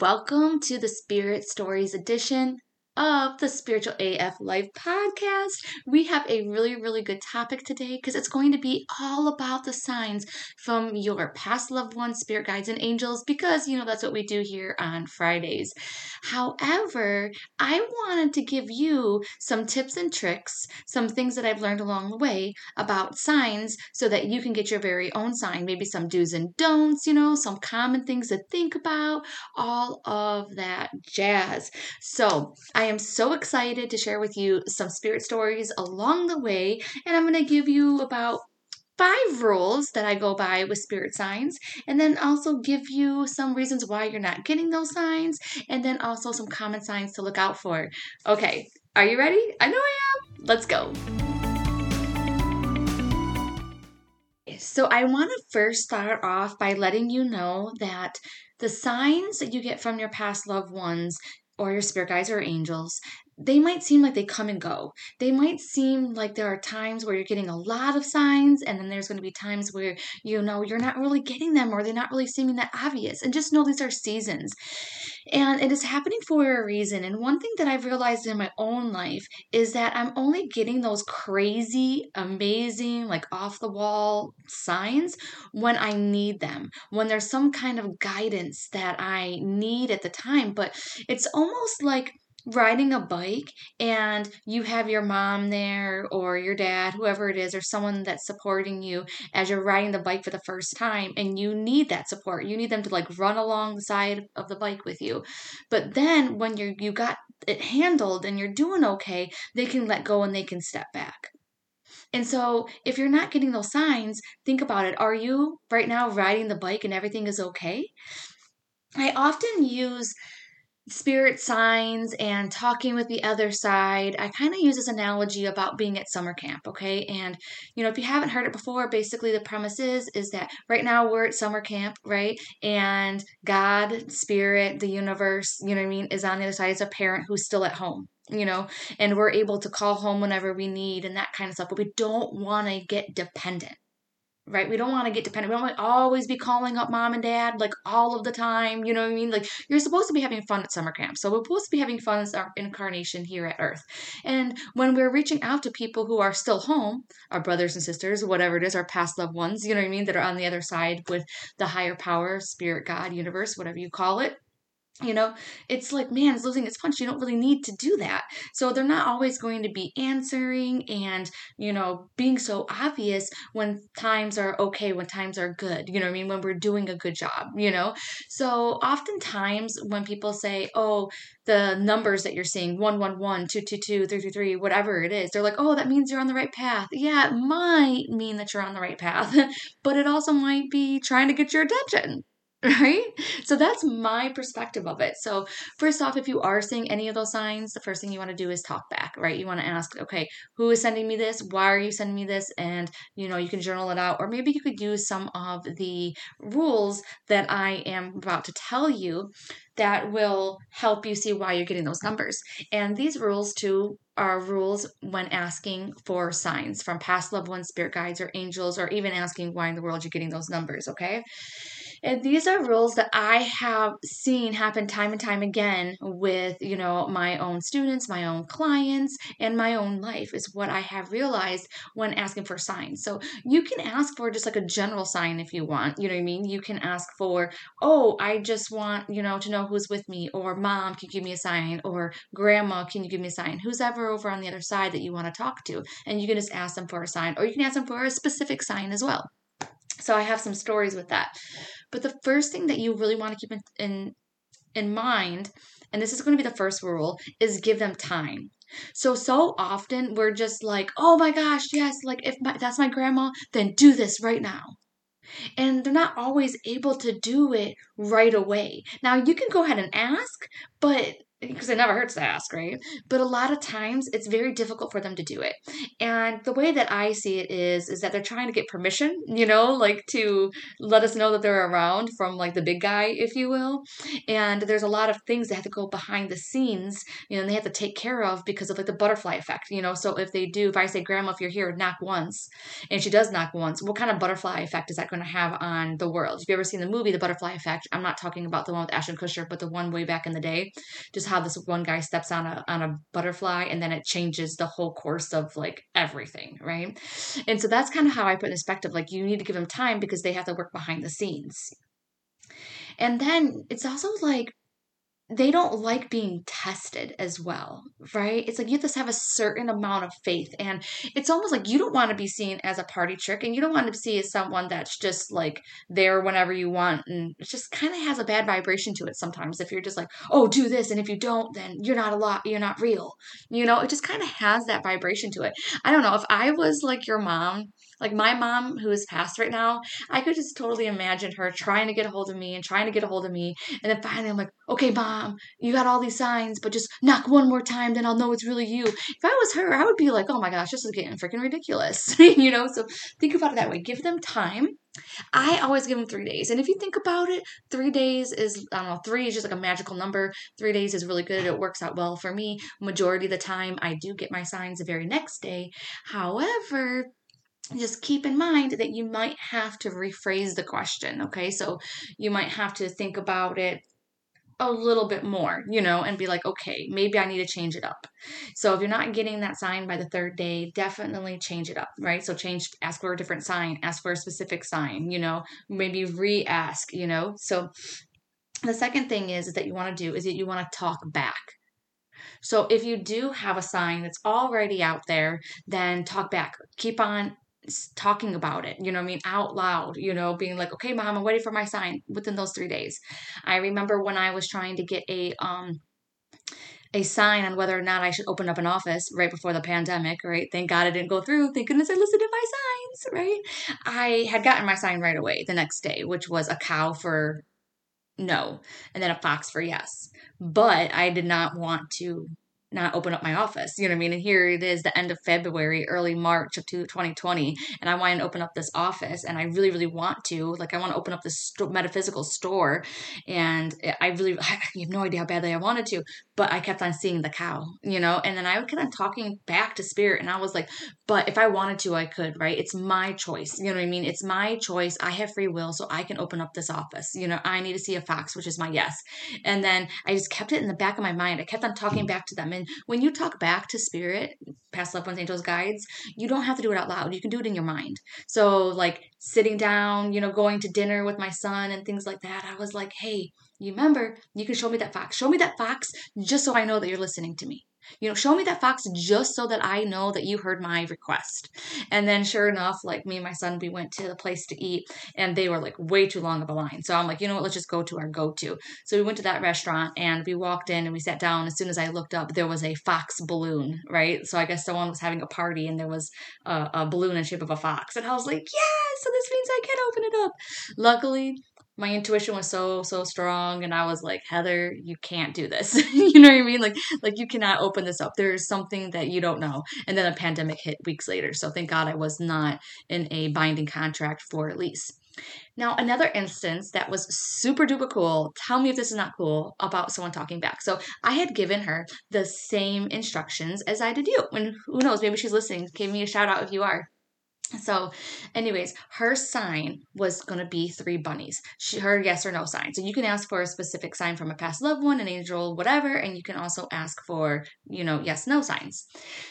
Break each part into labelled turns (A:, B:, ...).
A: Welcome to the Spirit Stories edition of the Spiritual AF Life podcast. We have a really, really good topic today because it's going to be all about the signs from your past loved ones, spirit guides, and angels because, you know, that's what we do here on Fridays. However, I wanted to give you some tips and tricks, some things that I've learned along the way about signs so that you can get your very own sign, maybe some do's and don'ts, you know, some common things to think about, all of that jazz. So, I am so excited to share with you some spirit stories along the way, and I'm going to give you about five rules that I go by with spirit signs, and then also give you some reasons why you're not getting those signs, and then also some common signs to look out for. Okay, are you ready? I know I am. Let's go. So, I want to first start off by letting you know that the signs that you get from your past loved ones or your spirit guides or angels, they might seem like they come and go. They might seem like there are times where you're getting a lot of signs, and then there's going to be times where you know you're not really getting them or they're not really seeming that obvious. And just know these are seasons. And it is happening for a reason. And one thing that I've realized in my own life is that I'm only getting those crazy, amazing, like off the wall signs when I need them, when there's some kind of guidance that I need at the time. But it's almost like riding a bike and you have your mom there or your dad, whoever it is, or someone that's supporting you as you're riding the bike for the first time and you need that support. You need them to like run along the side of the bike with you. But then when you're you got it handled and you're doing okay, they can let go and they can step back. And so, if you're not getting those signs, think about it. Are you right now riding the bike and everything is okay? I often use spirit signs and talking with the other side, I kind of use this analogy about being at summer camp, okay? And you know, if you haven't heard it before, basically the premise is is that right now we're at summer camp, right? And God, spirit, the universe, you know what I mean, is on the other side as a parent who's still at home you know, and we're able to call home whenever we need and that kind of stuff. But we don't want to get dependent right? We don't want to get dependent. We don't want to always be calling up mom and dad like all of the time. You know what I mean? Like you're supposed to be having fun at summer camp. So we're supposed to be having fun as our incarnation here at Earth. And when we're reaching out to people who are still home, our brothers and sisters, whatever it is, our past loved ones, you know what I mean, that are on the other side with the higher power, spirit, God, universe, whatever you call it you know it's like man it's losing its punch. You don't really need to do that. So they're not always going to be answering and you know being so obvious when times are okay when times are good. You know i mean? When we're doing a good job you know? So oftentimes when people say oh the numbers that you're seeing 111 222 333 whatever it is they're like oh that means you're on the right path. Yeah it might mean that you're on the right path but it also might be trying to get your attention right? So that's my perspective of it. So, first off, if you are seeing any of those signs, the first thing you want to do is talk back, right? You want to ask, okay, who is sending me this? Why are you sending me this? And, you know, you can journal it out, or maybe you could use some of the rules that I am about to tell you that will help you see why you're getting those numbers. And these rules, too, are rules when asking for signs from past loved ones, spirit guides, or angels, or even asking why in the world you're getting those numbers, okay? And these are rules that I have seen happen time and time again with, you know, my own students, my own clients, and my own life is what I have realized when asking for signs. So you can ask for just like a general sign if you want. You know what I mean? You can ask for, oh, I just want, you know, to know who's with me, or mom, can you give me a sign? Or grandma, can you give me a sign? Who's ever over on the other side that you want to talk to? And you can just ask them for a sign, or you can ask them for a specific sign as well. So I have some stories with that. But the first thing that you really want to keep in, in, in mind, and this is going to be the first rule, is give them time. So so often we're just like, "Oh my gosh, yes, like if my, that's my grandma, then do this right now." And they're not always able to do it right away. Now, you can go ahead and ask, but because it never hurts to ask, right? But a lot of times it's very difficult for them to do it. And the way that I see it is is that they're trying to get permission, you know, like to let us know that they're around from like the big guy, if you will. And there's a lot of things that have to go behind the scenes, you know, and they have to take care of because of like the butterfly effect, you know. So if they do, if I say, Grandma, if you're here, knock once, and she does knock once, what kind of butterfly effect is that going to have on the world? If you ever seen the movie The Butterfly Effect, I'm not talking about the one with Ashton Kutcher, but the one way back in the day. Just how this one guy steps on a on a butterfly and then it changes the whole course of like everything, right? And so that's kind of how I put in perspective. Like you need to give them time because they have to work behind the scenes. And then it's also like they don't like being tested as well, right? It's like you to have a certain amount of faith. And it's almost like you don't want to be seen as a party trick and you don't want to be seen as someone that's just like there whenever you want. And it just kind of has a bad vibration to it sometimes if you're just like, oh, do this. And if you don't, then you're not a lot, you're not real. You know, it just kind of has that vibration to it. I don't know. If I was like your mom, like my mom, who is passed right now, I could just totally imagine her trying to get a hold of me and trying to get a hold of me. And then finally I'm like, okay, mom, Um, you got all these signs, but just knock one more time, then I'll know it's really you. If I was her, I would be like, oh my gosh, this is getting freaking ridiculous. you know, so think about it that way. Give them time. I always give them three days. And if you think about it, three days is, I don't know, three is just like a magical number. Three days is really good. It works out well for me. Majority of the time, I do get my signs the very next day. However, just keep in mind that you might have to rephrase the question. Okay. So you might have to think about it a little bit more, you know, and be like, okay, maybe I need to change it up. So if you're not getting that sign by the third day, definitely change it up, right? So change, ask for a different sign, ask for a specific sign, you know, maybe re ask, you know. So the second thing is, is that you want to do is that you want to talk back. So if you do have a sign that's already out there, then talk back. Keep on talking about it, you know I mean, out loud, you know, being like, okay, mom, I'm waiting for my sign within those three days. I remember when I was trying to get a, um, a sign on whether or not I should open up an office right before the pandemic, right? Thank God it didn't go through. Thank goodness I listened to my signs, right? I had gotten my sign right away the next day, which was a cow for no, and then a fox for yes. But I did not want to not open up my office. You know what I mean? And here it is, the end of February, early March of 2020, and I want to open up this office, and I really, really want to. Like, I want to open up this st- metaphysical store, and eh, I really, I have no idea how badly I wanted to, but I kept on seeing the cow, you know. And then I kept on talking back to spirit, and I was like, but if I wanted to, I could, right? It's my choice. You know what I mean? It's my choice. I have free will, so I can open up this office. You know, I need to see a fox, which is my yes. And then I just kept it in the back of my mind. I kept on talking back to them. And when you talk back to spirit, past loved ones, angels, guides, you don't have to do it out loud. You can do it in your mind. So, like sitting down, you know, going to dinner with my son and things like that, I was like, hey, you remember, you can show me that fox. Show me that fox just so I know that you're listening to me. You know, show me that fox just so that I know that you heard my request. And then, sure enough, like me and my son, we went to the place to eat and they were like way too long of a line. So I'm like, you know what, let's just go to our go to. So we went to that restaurant and we walked in and we sat down. As soon as I looked up, there was a fox balloon, right? So I guess someone was having a party and there was a, a balloon in shape of a fox. And I was like, yeah, so this means I can open it up. Luckily, my intuition was so so strong and i was like heather you can't do this you know what i mean like like you cannot open this up there's something that you don't know and then a pandemic hit weeks later so thank god i was not in a binding contract for lease now, another instance that was super duper cool, tell me if this is not cool, about someone talking back. So I had given her the same instructions as I did you. And who knows, maybe she's listening. Give me a shout out if you are. So, anyways, her sign was going to be three bunnies. She, her yes or no sign. So you can ask for a specific sign from a past loved one, an angel, whatever, and you can also ask for, you know, yes, no signs.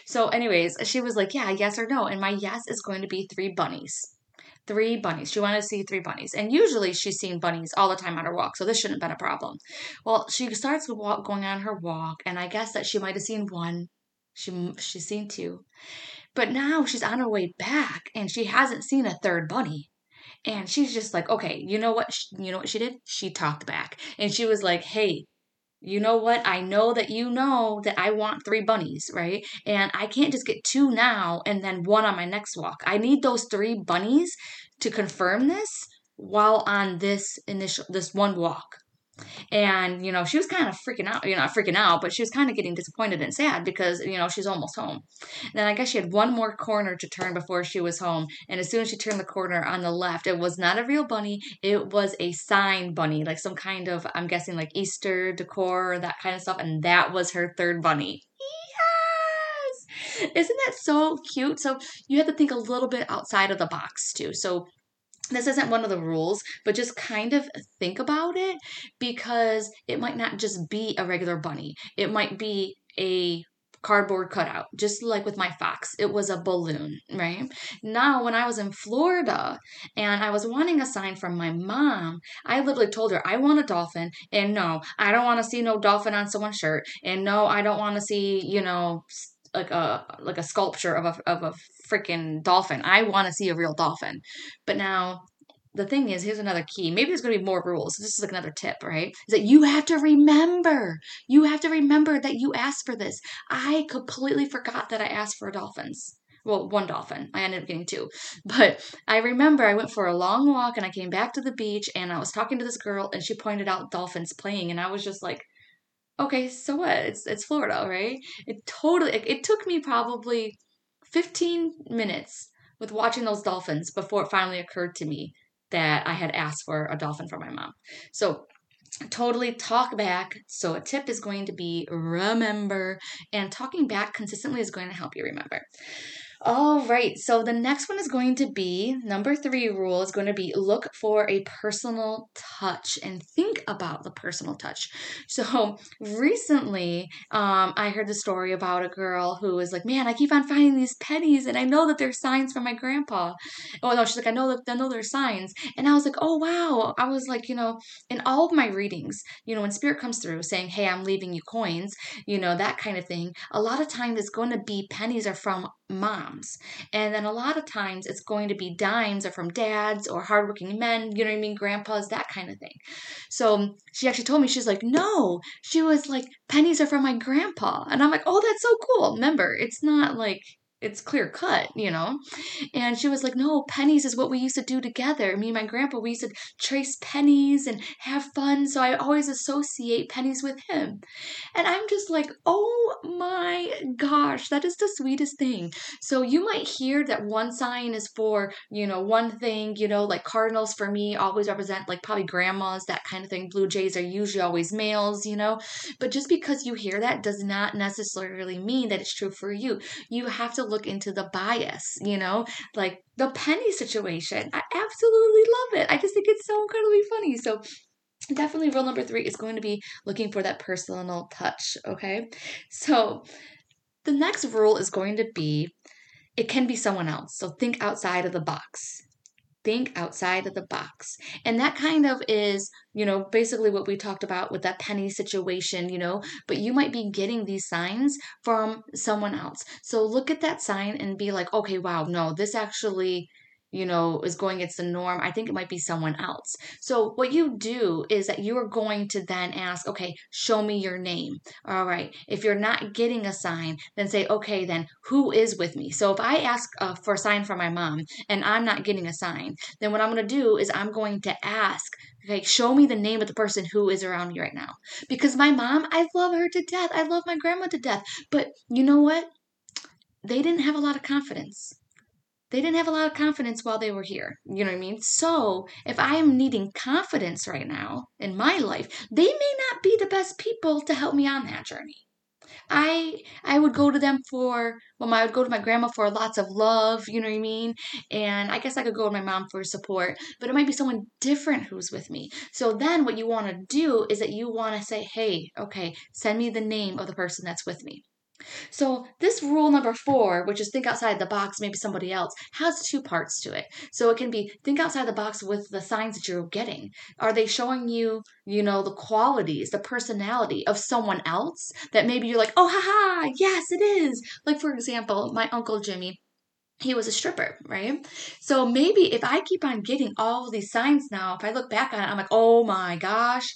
A: So, anyways, she was like, yeah, yes or no. And my yes is going to be three bunnies. Three bunnies. She wanted to see three bunnies. And usually she's seen bunnies all the time on her walk, so this shouldn't have been a problem. Well, she starts walk, going on her walk, and I guess that she might have seen one. She, she's seen two. But now she's on her way back and she hasn't seen a third bunny. And she's just like, okay, you know what? You know what she did? She talked back. And she was like, hey, you know what? I know that you know that I want three bunnies, right? And I can't just get two now and then one on my next walk. I need those three bunnies to confirm this while on this initial this one walk. And, you know, she was kind of freaking out, you know, not freaking out, but she was kind of getting disappointed and sad because, you know, she's almost home. And then I guess she had one more corner to turn before she was home. And as soon as she turned the corner on the left, it was not a real bunny. It was a sign bunny, like some kind of, I'm guessing, like Easter decor, that kind of stuff. And that was her third bunny. Yes! Isn't that so cute? So you have to think a little bit outside of the box too. So this isn't one of the rules, but just kind of think about it because it might not just be a regular bunny. It might be a cardboard cutout, just like with my fox. It was a balloon, right? Now, when I was in Florida and I was wanting a sign from my mom, I literally told her, I want a dolphin. And no, I don't want to see no dolphin on someone's shirt. And no, I don't want to see, you know, like a like a sculpture of a of a freaking dolphin. I want to see a real dolphin. But now the thing is, here's another key. Maybe there's going to be more rules. This is like another tip, right? Is that you have to remember. You have to remember that you asked for this. I completely forgot that I asked for dolphins. Well, one dolphin. I ended up getting two. But I remember I went for a long walk and I came back to the beach and I was talking to this girl and she pointed out dolphins playing and I was just like, okay, so what? It's it's Florida, right? It totally it, it took me probably 15 minutes with watching those dolphins before it finally occurred to me that I had asked for a dolphin for my mom. So totally talk back. So a tip is going to be remember and talking back consistently is going to help you remember. All right, so the next one is going to be number three rule is going to be look for a personal touch and think about the personal touch. So recently, um, I heard the story about a girl who was like, "Man, I keep on finding these pennies, and I know that they're signs from my grandpa." Oh no, she's like, "I know that I know they're signs," and I was like, "Oh wow!" I was like, you know, in all of my readings, you know, when spirit comes through saying, "Hey, I'm leaving you coins," you know, that kind of thing. A lot of times, it's going to be pennies are from moms. And then a lot of times it's going to be dimes or from dads or hardworking men, you know what I mean, grandpas, that kind of thing. So she actually told me, she's like, no, she was like, pennies are from my grandpa. And I'm like, oh, that's so cool. Remember, it's not like it's clear cut, you know? And she was like, No, pennies is what we used to do together. Me and my grandpa, we used to trace pennies and have fun. So I always associate pennies with him. And I'm just like, Oh my gosh, that is the sweetest thing. So you might hear that one sign is for, you know, one thing, you know, like cardinals for me always represent like probably grandmas, that kind of thing. Blue jays are usually always males, you know? But just because you hear that does not necessarily mean that it's true for you. You have to look into the bias, you know, like the penny situation. I absolutely love it. I just think it's so incredibly funny. So definitely rule number three is going to be looking for that personal touch. Okay. So the next rule is going to be it can be someone else. So think outside of the box think outside of the box. And that kind of is, you know, basically what we talked about with that penny situation, you know, but you might be getting these signs from someone else. So look at that sign and be like, okay, wow, no, this actually you know, is going against the norm. I think it might be someone else. So, what you do is that you are going to then ask, okay, show me your name. All right. If you're not getting a sign, then say, okay, then who is with me? So, if I ask uh, for a sign from my mom and I'm not getting a sign, then what I'm going to do is I'm going to ask, okay, show me the name of the person who is around me right now. Because my mom, I love her to death. I love my grandma to death. But you know what? They didn't have a lot of confidence they didn't have a lot of confidence while they were here. You know what I mean? So, if I am needing confidence right now in my life, they may not be the best people to help me on that journey. I I would go to them for well, I would go to my grandma for lots of love, you know what I mean? And I guess I could go to my mom for support, but it might be someone different who's with me. So then what you want to do is that you want to say, "Hey, okay, send me the name of the person that's with me." So, this rule number four, which is think outside the box, maybe somebody else, has two parts to it. So, it can be think outside the box with the signs that you're getting. Are they showing you, you know, the qualities, the personality of someone else that maybe you're like, oh, haha, yes, it is. Like, for example, my Uncle Jimmy he was a stripper, right? So maybe if I keep on getting all these signs now, if I look back on it, I'm like, oh my gosh,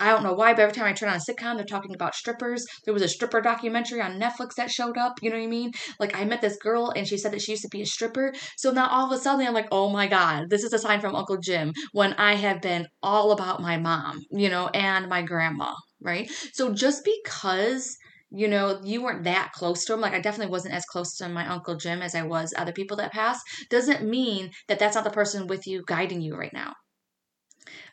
A: I don't know why, but every time I turn on a sitcom, they're talking about strippers. There was a stripper documentary on Netflix that showed up. You know what I mean? Like I met this girl and she said that she used to be a stripper. So now all of a sudden I'm like, oh my God, this is a sign from Uncle Jim when I have been all about my mom, you know, and my grandma, right? So just because you know, you weren't that close to him. Like, I definitely wasn't as close to my Uncle Jim as I was other people that passed. Doesn't mean that that's not the person with you guiding you right now.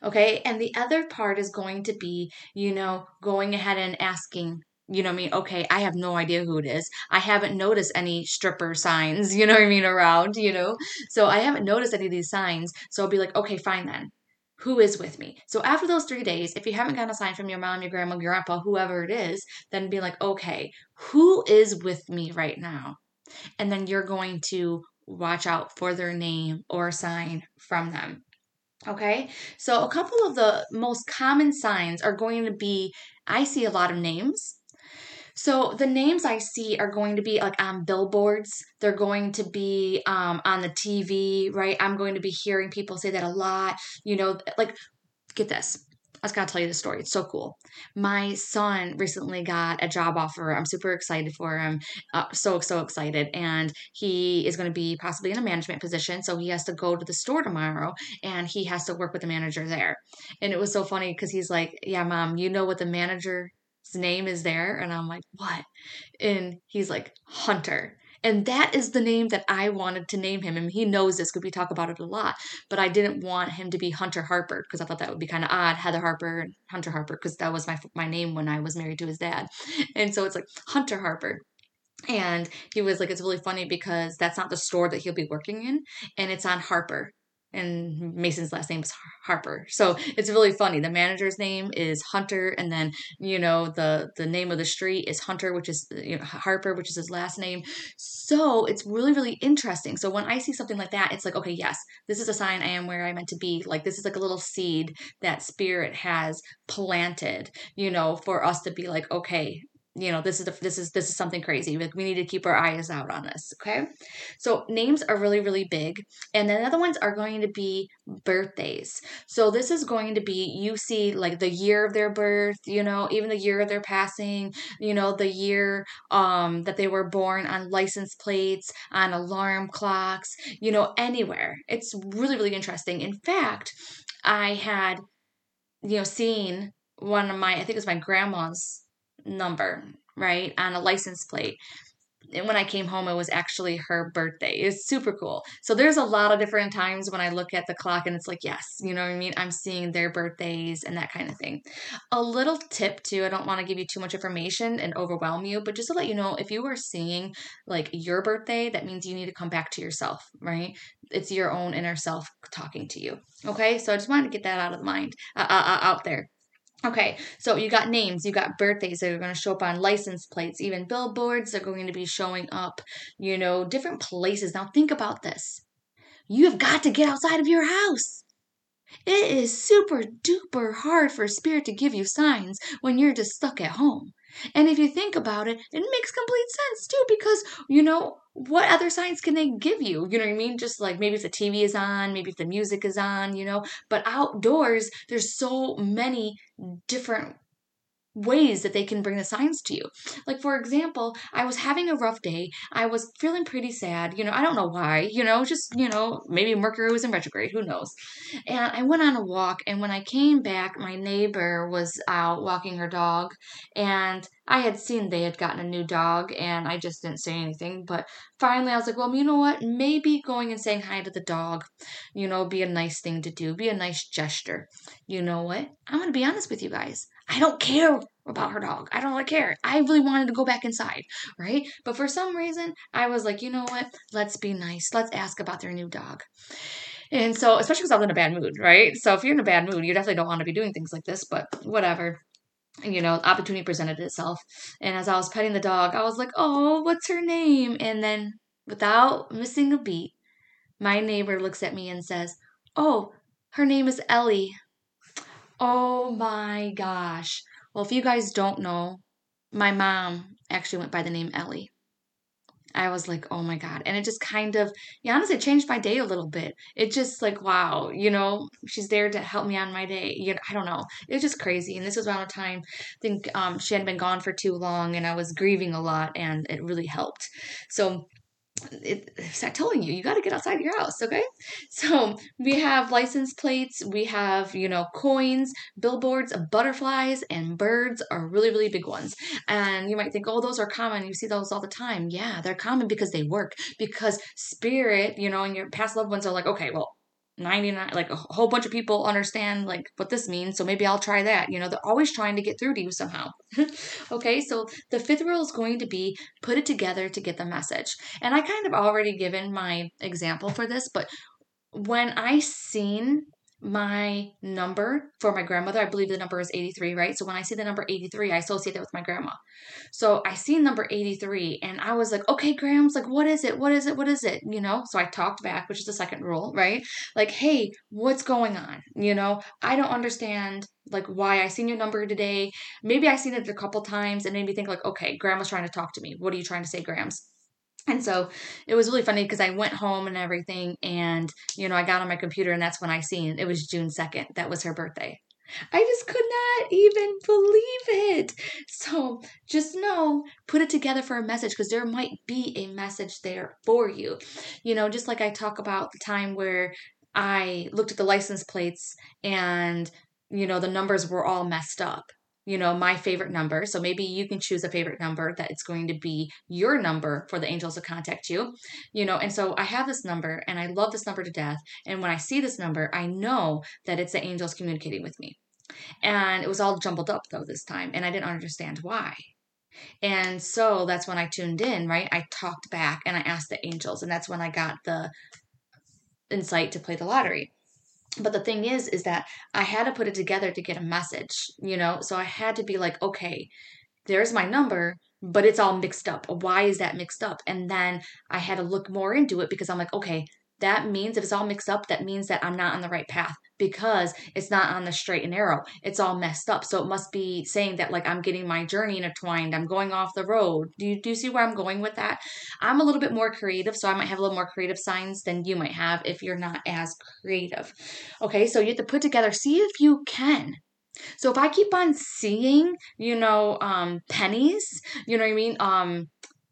A: Okay. And the other part is going to be, you know, going ahead and asking, you know I mean? Okay, I have no idea who it is. I haven't noticed any stripper signs, you know what I mean, around, you know? So I haven't noticed any of these signs. So I'll be like, okay, fine then. Who is with me? So after those three days, if you haven't gotten a sign from your mom, your grandma, your grandpa, whoever it is, then be like, okay, who is with me right now? And then you're going to watch out for their name or sign from them. Okay, so a couple of the most common signs are going to be I see a lot of names. So the names I see are going to be like on billboards. They're going to be um, on the TV, right? I'm going to be hearing people say that a lot. You know, like get this. I just gotta tell you the story. It's so cool. My son recently got a job offer. I'm super excited for him. Uh, so so excited, and he is going to be possibly in a management position. So he has to go to the store tomorrow, and he has to work with the manager there. And it was so funny because he's like, "Yeah, mom, you know what the manager's name is there?" And I'm like, "What?" And he's like, "Hunter." And that is the name that I wanted to name him. And he knows this because we talk about it a lot. But I didn't want him to be Hunter Harper because I thought that would be kind of odd, Heather Harper and Hunter Harper, because that was my my name when I was married to his dad. And so it's like Hunter Harper. And he was like, it's really funny because that's not the store that he'll be working in, and it's on Harper and Mason's last name is Harper. So it's really funny. The manager's name is Hunter, and then you know the the name of the street is Hunter, which is you know Harper, which is his last name. So it's really really interesting. So when I see something like that, it's like okay, yes, this is a sign I am where I meant to be. Like this is like a little seed that spirit has planted, you know, for us to be like okay, you know this is a, this is this is something crazy. Like we need to keep our eyes out on this okay? So names are really really big and then the other ones are going to be birthdays. So this is going to be you see like the year of their birth you know even the year of their passing you know the year um that they were born on license plates on alarm clocks you know anywhere. It's really really interesting. In fact i had you know seen one of my i think it was my grandma's number, right, on a license plate. And when I came home, it was actually her birthday. It's super cool. So there's a lot of different times when I look at the clock and it's like, yes, you know what I mean? I'm seeing their birthdays and that kind of thing. A little tip too, I don't want to give you too much information and overwhelm you, but just to let you know, if you are seeing like your birthday, that means you need to come back to yourself, right? It's your own inner self talking to you. Okay. So I just wanted to get that out of mind, uh, uh, uh out there. Okay, so you got names, you got birthdays that are going to show up on license plates, even billboards are going to be showing up, you know, different places. Now, think about this you have got to get outside of your house. It is super duper hard for spirit to give you signs when you're just stuck at home. And if you think about it, it makes complete sense too because, you know, what other signs can they give you? You know what I mean? Just like maybe if the TV is on, maybe if the music is on, you know, but outdoors, there's so many different ways that they can bring the signs to you. Like, for example, I was having a rough day. I was feeling pretty sad. You know, I don't know why, you know, just, you know, maybe Mercury was in retrograde, who knows. And I went on a walk, and when I came back, my neighbor was out walking her dog, and I had seen they had gotten a new dog, and I just didn't say anything. But finally, I was like, well, you know what? Maybe going and saying hi to the dog, you know, be a nice thing to do, be a nice gesture. You know what? I'm going to be honest with you guys. I don't care about her dog. I don't really care. I really wanted to go back inside, right? But for some reason, I was like, you know what? Let's be nice. Let's ask about their new dog. And so, especially because I was in a bad mood, right? So if you're in a bad mood, you definitely don't want to be doing things like this, but whatever. You know, opportunity presented itself. And as I was petting the dog, I was like, oh, what's her name? And then, without missing a beat, my neighbor looks at me and says, oh, her name is Ellie. Oh my gosh. Well, if you guys don't know, my mom actually went by the name Ellie. I was like, oh my God. And it just kind of, yeah, honestly, it changed my day a little bit. It just like, wow, you know, she's there to help me on my day. You know, I don't know. It was just crazy. And this was around a time, I think um, she hadn't been gone for too long and I was grieving a lot and it really helped. So it, it's not telling you. You got to get outside your house okay? So we have license plates we have you know coins billboards butterflies and birds are really really big ones. And you might think oh those are common. You see those all the time. Yeah they're common because they work. Because spirit you know and your past loved ones are like okay well 99 like a whole bunch of people understand like what this means so maybe i'll try that you know they're always trying to get through to you somehow. Okay so the fifth rule is going to be put it together to get the message. And i kind of already given my example for this but when i seen my number for my grandmother. I believe the number is 83, right? So when I see the number 83, I associate that with my grandma. So I see number 83 and I was like, okay, Grams, like, what is it? What is it? What is it? You know? So I talked back, which is the second rule, right? Like, hey, what's going on? You know, I don't understand like why I seen your number today. Maybe I seen it a couple times and made me think like, okay, grandma's trying to talk to me. What are you trying to say, Grams? And so it was really funny because I went home and everything, and you know, I got on my computer, and that's when I seen it was June 2nd. That was her birthday. I just could not even believe it. So just know, put it together for a message because there might be a message there for you. You know, just like I talk about the time where I looked at the license plates and, you know, the numbers were all messed up you know, my favorite number. So maybe you can choose a favorite number that it's going to be your number for the angels to contact you, you know. And so I have this number and I love this number to death. And when I see this number, I know that it's the angels communicating with me. And it was all jumbled up though this time, and I didn't understand why. And so that's when I tuned in, right? I talked back and I asked the angels, and that's when I got the insight to play the lottery but the thing is is that i had to put it together to get a message you know? So i had to be like okay there's my number but it's all mixed up. Why is that mixed up? And then i had to look more into it because i'm like okay that means if it's all mixed up, that means that I'm not on the right path because it's not on the straight and narrow. It's all messed up. So it must be saying that like I'm getting my journey intertwined. I'm going off the road. Do you do you see where I'm going with that? I'm a little bit more creative, so I might have a little more creative signs than you might have if you're not as creative. Okay, so you have to put together, see if you can. So if I keep on seeing, you know, um, pennies, you know what I mean? Um,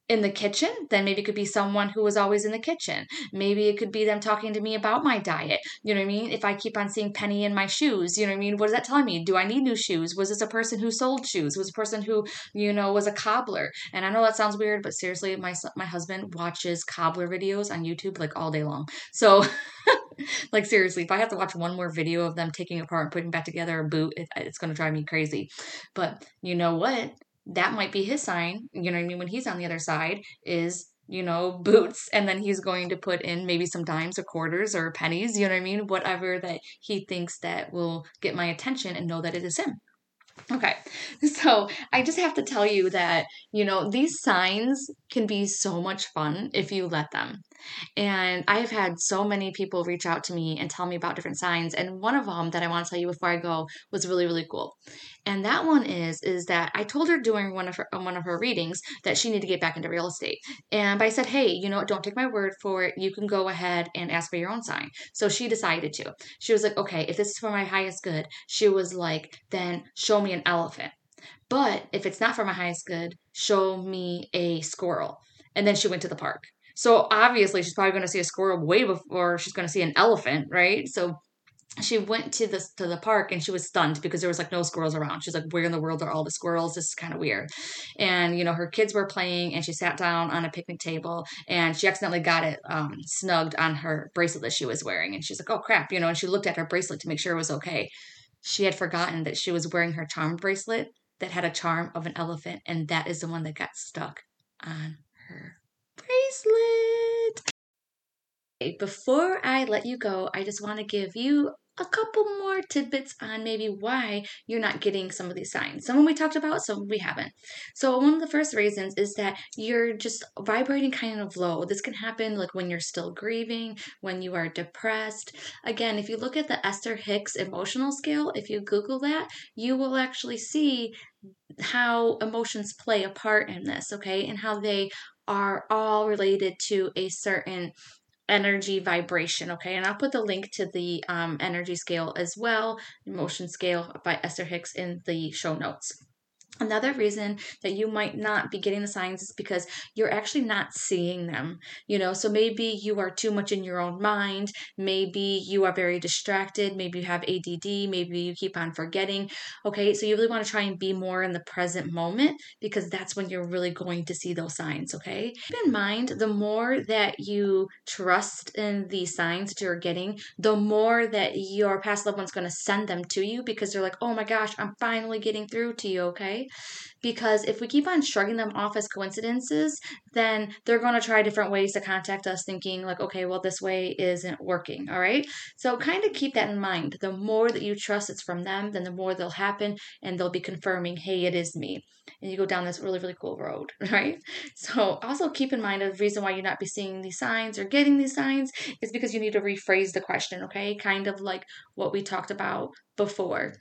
A: in the kitchen, then maybe it could be someone who was always in the kitchen. Maybe it could be them talking to me about my diet. You know what I mean? If I keep on seeing Penny in my shoes, you know what I mean? What is that telling me? Do I need new shoes? Was this a person who sold shoes? Was a person who, you know, was a cobbler? And I know that sounds weird, but seriously, my my husband watches cobbler videos on YouTube like all day long. So like seriously, if I have to watch one more video of them taking apart and putting back together a boot, it, it's going to drive me crazy. But you know what? That might be his sign, you know what I mean, when he's on the other side, is, you know, boots. And then he's going to put in maybe some dimes or quarters or pennies, you know what I mean? Whatever that he thinks that will get my attention and know that it is him. Okay, so I just have to tell you that, you know, these signs can be so much fun if you let them. And I have had so many people reach out to me and tell me about different signs. And one of them that I want to tell you before I go was really, really cool. And that one is is that I told her during one of her one of her readings that she needed to get back into real estate. And I said, hey, you know, don't take my word for it. You can go ahead and ask for your own sign. So she decided to. She was like, okay, if this is for my highest good, she was like, then show me an elephant. But if it's not for my highest good, show me a squirrel. And then she went to the park. So obviously, she's probably going to see a squirrel way before she's going to see an elephant, right? So she went to the to the park and she was stunned because there was like no squirrels around. She's like, "Where in the world are all the squirrels? This is kind of weird." And you know, her kids were playing, and she sat down on a picnic table, and she accidentally got it um, snugged on her bracelet that she was wearing, and she's like, "Oh crap!" You know, and she looked at her bracelet to make sure it was okay. She had forgotten that she was wearing her charm bracelet that had a charm of an elephant, and that is the one that got stuck on her bracelet. Before I let you go, I just want to give you a couple more tidbits on maybe why you're not getting some of these signs. Some we talked about, some we haven't. So, one of the first reasons is that you're just vibrating kind of low. This can happen like when you're still grieving, when you are depressed. Again, if you look at the Esther Hicks emotional scale, if you Google that, you will actually see how emotions play a part in this, okay, and how they are all related to a certain energy vibration okay? And i'll put the link to the um, energy scale as well emotion scale by esther hicks in the show notes Another reason that you might not be getting the signs is because you're actually not seeing them. You know, so maybe you are too much in your own mind. Maybe you are very distracted. Maybe you have ADD. Maybe you keep on forgetting. Okay, so you really want to try and be more in the present moment because that's when you're really going to see those signs. Okay, keep in mind the more that you trust in the signs that you're getting, the more that your past loved one's going to send them to you because they're like, oh my gosh, I'm finally getting through to you. Okay because if we keep on shrugging them off as coincidences, then they're going to try different ways to contact us, thinking, like, okay, well, this way isn't working. All right. So, kind of keep that in mind. The more that you trust it's from them, then the more they'll happen and they'll be confirming, hey, it is me. And you go down this really, really cool road. Right. So, also keep in mind the reason why you're not be seeing these signs or getting these signs is because you need to rephrase the question. Okay. Kind of like what we talked about before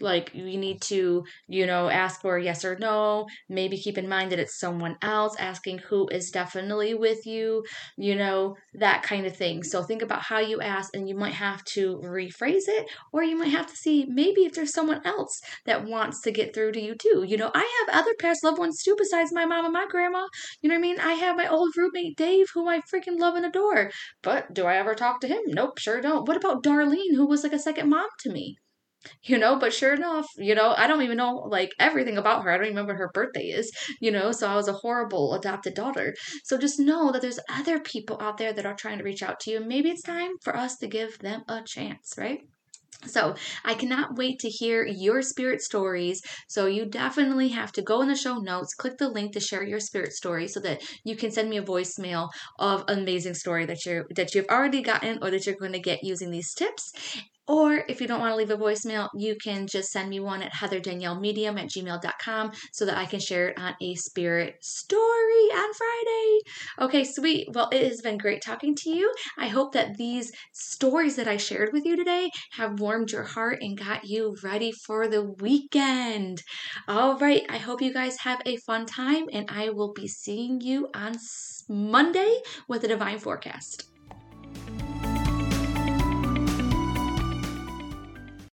A: like you need to you know ask for yes or no. Maybe keep in mind that it's someone else asking who is definitely with you you know that kind of thing. So think about how you ask and you might have to rephrase it or you might have to see maybe if there's someone else that wants to get through to you too. You know i have other past loved ones too besides my mom and my grandma. You know what i mean? I have my old roommate dave who i freaking love and adore. But do i ever talk to him? Nope sure don't. What about darlene who was like a second mom to me you know but sure enough you know i don't even know like everything about her i don't remember her birthday is you know so i was a horrible adopted daughter so just know that there's other people out there that are trying to reach out to you maybe it's time for us to give them a chance right so, I cannot wait to hear your spirit stories. So, you definitely have to go in the show notes, click the link to share your spirit story so that you can send me a voicemail of an amazing story that you're that you've already gotten or that you're going to get using these tips. Or if you don't want to leave a voicemail, you can just send me one at heatherdaniellemedium at gmail.com so that I can share it on a spirit story on Friday. Okay, sweet. Well, it has been great talking to you. I hope that these stories that I shared with you today have warmed your heart and got you ready for the weekend. All right, I hope you guys have a fun time, and I will be seeing you on Monday with a divine forecast.